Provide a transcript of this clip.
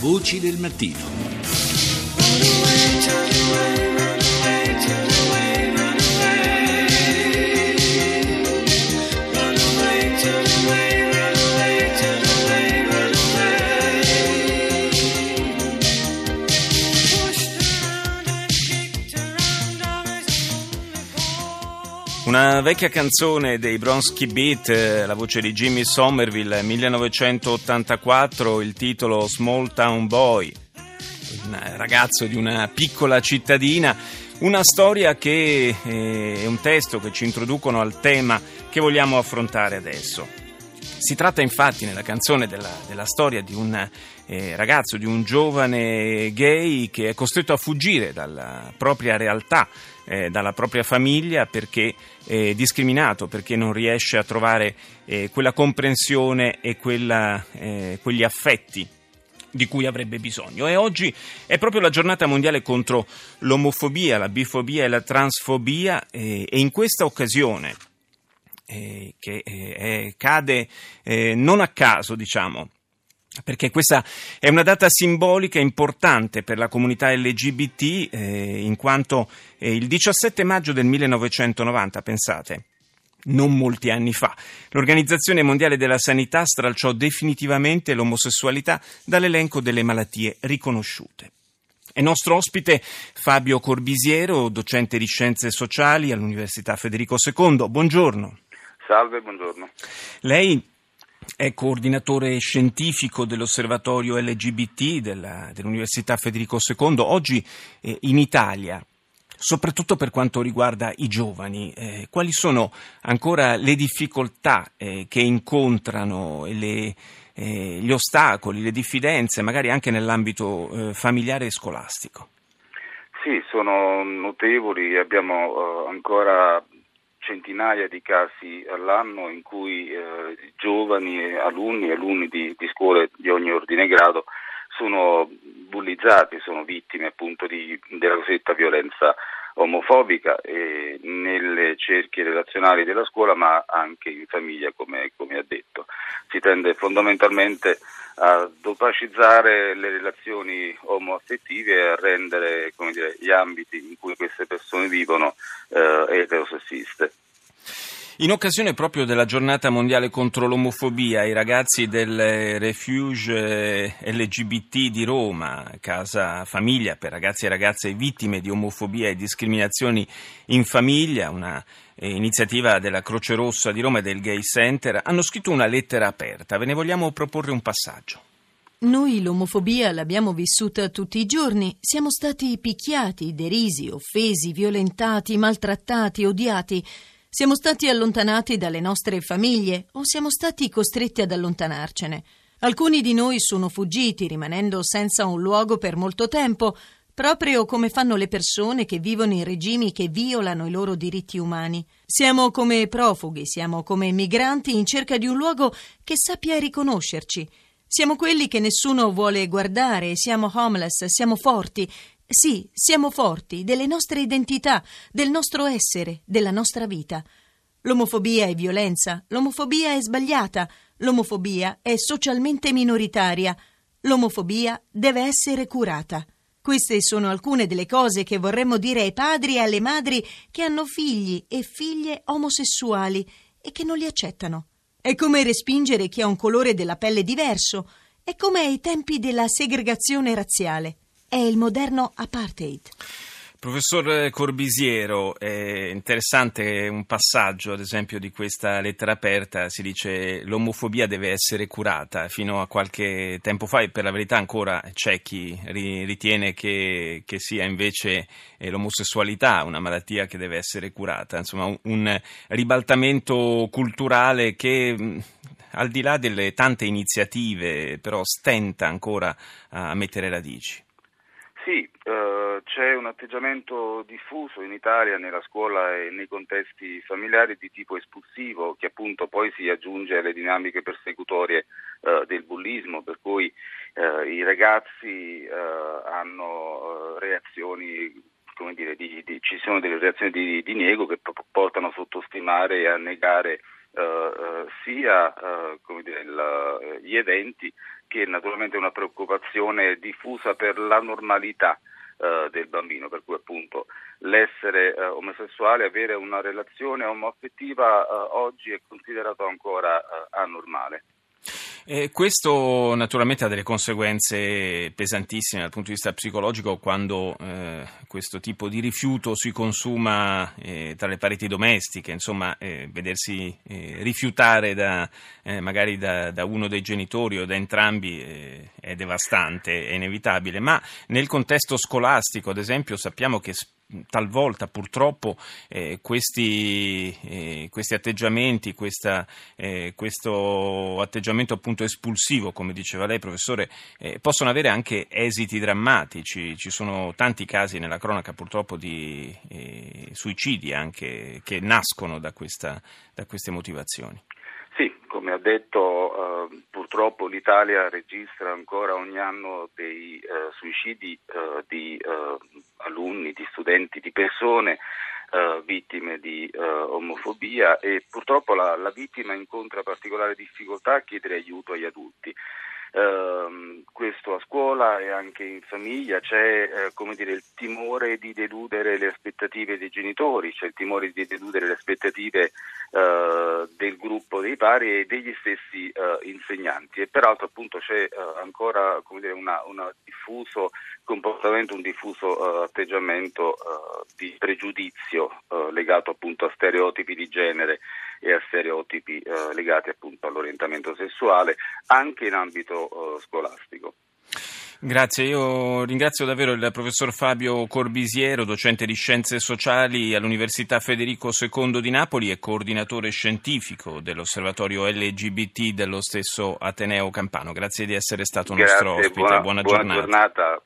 Voci del mattino. Una vecchia canzone dei Bronski Beat, eh, la voce di Jimmy Somerville, 1984, il titolo Small Town Boy, un ragazzo di una piccola cittadina, una storia che eh, è un testo che ci introducono al tema che vogliamo affrontare adesso. Si tratta infatti nella canzone della, della storia di un eh, ragazzo, di un giovane gay che è costretto a fuggire dalla propria realtà, eh, dalla propria famiglia perché è discriminato, perché non riesce a trovare eh, quella comprensione e quella, eh, quegli affetti di cui avrebbe bisogno. E oggi è proprio la giornata mondiale contro l'omofobia, la bifobia e la transfobia e in questa occasione eh, che eh, cade eh, non a caso, diciamo, perché questa è una data simbolica importante per la comunità LGBT, eh, in quanto eh, il 17 maggio del 1990, pensate, non molti anni fa, l'Organizzazione Mondiale della Sanità stralciò definitivamente l'omosessualità dall'elenco delle malattie riconosciute. È nostro ospite Fabio Corbisiero, docente di scienze sociali all'Università Federico II. Buongiorno. Salve, buongiorno. Lei è coordinatore scientifico dell'osservatorio LGBT della, dell'Università Federico II. Oggi eh, in Italia, soprattutto per quanto riguarda i giovani, eh, quali sono ancora le difficoltà eh, che incontrano e le, eh, gli ostacoli, le diffidenze, magari anche nell'ambito eh, familiare e scolastico? Sì, sono notevoli, abbiamo eh, ancora centinaia di casi all'anno in cui eh, giovani alunni, alunni di, di, scuole di ogni ordine e grado sono bullizzati, sono vittime appunto di, della cosiddetta violenza omofobica eh, nelle cerchie relazionali della scuola ma anche in famiglia come, come ha detto. Si tende fondamentalmente ad opacizzare le relazioni omoaffettive e a rendere dire, gli ambiti in cui queste persone vivono eh, eterosessiste. In occasione proprio della giornata mondiale contro l'omofobia, i ragazzi del Refuge eh, LGBT di Roma, casa famiglia per ragazzi e ragazze vittime di omofobia e discriminazioni in famiglia, una eh, iniziativa della Croce Rossa di Roma e del Gay Center, hanno scritto una lettera aperta. Ve ne vogliamo proporre un passaggio. Noi l'omofobia l'abbiamo vissuta tutti i giorni. Siamo stati picchiati, derisi, offesi, violentati, maltrattati, odiati. Siamo stati allontanati dalle nostre famiglie o siamo stati costretti ad allontanarcene. Alcuni di noi sono fuggiti, rimanendo senza un luogo per molto tempo, proprio come fanno le persone che vivono in regimi che violano i loro diritti umani. Siamo come profughi, siamo come migranti in cerca di un luogo che sappia riconoscerci. Siamo quelli che nessuno vuole guardare, siamo homeless, siamo forti, sì, siamo forti delle nostre identità, del nostro essere, della nostra vita. L'omofobia è violenza, l'omofobia è sbagliata, l'omofobia è socialmente minoritaria, l'omofobia deve essere curata. Queste sono alcune delle cose che vorremmo dire ai padri e alle madri che hanno figli e figlie omosessuali e che non li accettano. È come respingere chi ha un colore della pelle diverso, è come ai tempi della segregazione razziale è il moderno apartheid. Professor Corbisiero, è interessante un passaggio, ad esempio, di questa lettera aperta. Si dice l'omofobia deve essere curata. Fino a qualche tempo fa, e per la verità ancora c'è chi ritiene che, che sia invece eh, l'omosessualità una malattia che deve essere curata. Insomma, un ribaltamento culturale che al di là delle tante iniziative, però stenta ancora a mettere radici. Eh, c'è un atteggiamento diffuso in Italia nella scuola e nei contesti familiari di tipo espulsivo che appunto poi si aggiunge alle dinamiche persecutorie eh, del bullismo, per cui eh, i ragazzi eh, hanno eh, reazioni come dire, di, di, ci sono delle reazioni di, di nego che portano a sottostimare e a negare Uh, uh, sia uh, dire, il, gli eventi che naturalmente una preoccupazione diffusa per la normalità eh, del bambino, per cui appunto l'essere eh, omosessuale, avere una relazione omoaffettiva eh, oggi è considerato ancora eh, anormale. Eh, questo naturalmente ha delle conseguenze pesantissime dal punto di vista psicologico quando eh, questo tipo di rifiuto si consuma eh, tra le pareti domestiche, insomma eh, vedersi eh, rifiutare da, eh, magari da, da, uno dei genitori o da entrambi è devastante, è inevitabile, ma nel contesto scolastico ad esempio sappiamo che talvolta purtroppo eh, questi, eh, questi, atteggiamenti, questa, eh, questo atteggiamento appunto espulsivo, come diceva lei professore, eh, possono avere anche esiti drammatici. Ci sono tanti casi nella cronaca purtroppo di eh, suicidi anche che nascono da, questa, da queste motivazioni. Sì, come ha detto, eh, purtroppo l'Italia registra ancora ogni anno dei eh, suicidi eh, di eh, alunni, di studenti, di persone eh, vittime di eh, omofobia e purtroppo la, la vittima incontra particolare difficoltà a chiedere aiuto agli adulti. Uh, questo a scuola e anche in famiglia c'è come dire, il timore di deludere le aspettative dei genitori, c'è il timore di deludere le aspettative uh, del gruppo dei pari degli stessi eh, insegnanti e peraltro appunto c'è ancora dire, una, una diffuso comportamento, un diffuso atteggiamento di pregiudizio legato appunto a stereotipi di genere e a stereotipi eh, legati appunto all'orientamento sessuale anche in ambito eh, scolastico. Grazie, io ringrazio davvero il professor Fabio Corbisiero, docente di scienze sociali all'Università Federico II di Napoli e coordinatore scientifico dell'osservatorio LGBT dello stesso Ateneo Campano. Grazie di essere stato Grazie, nostro ospite, buona, buona, buona giornata. giornata.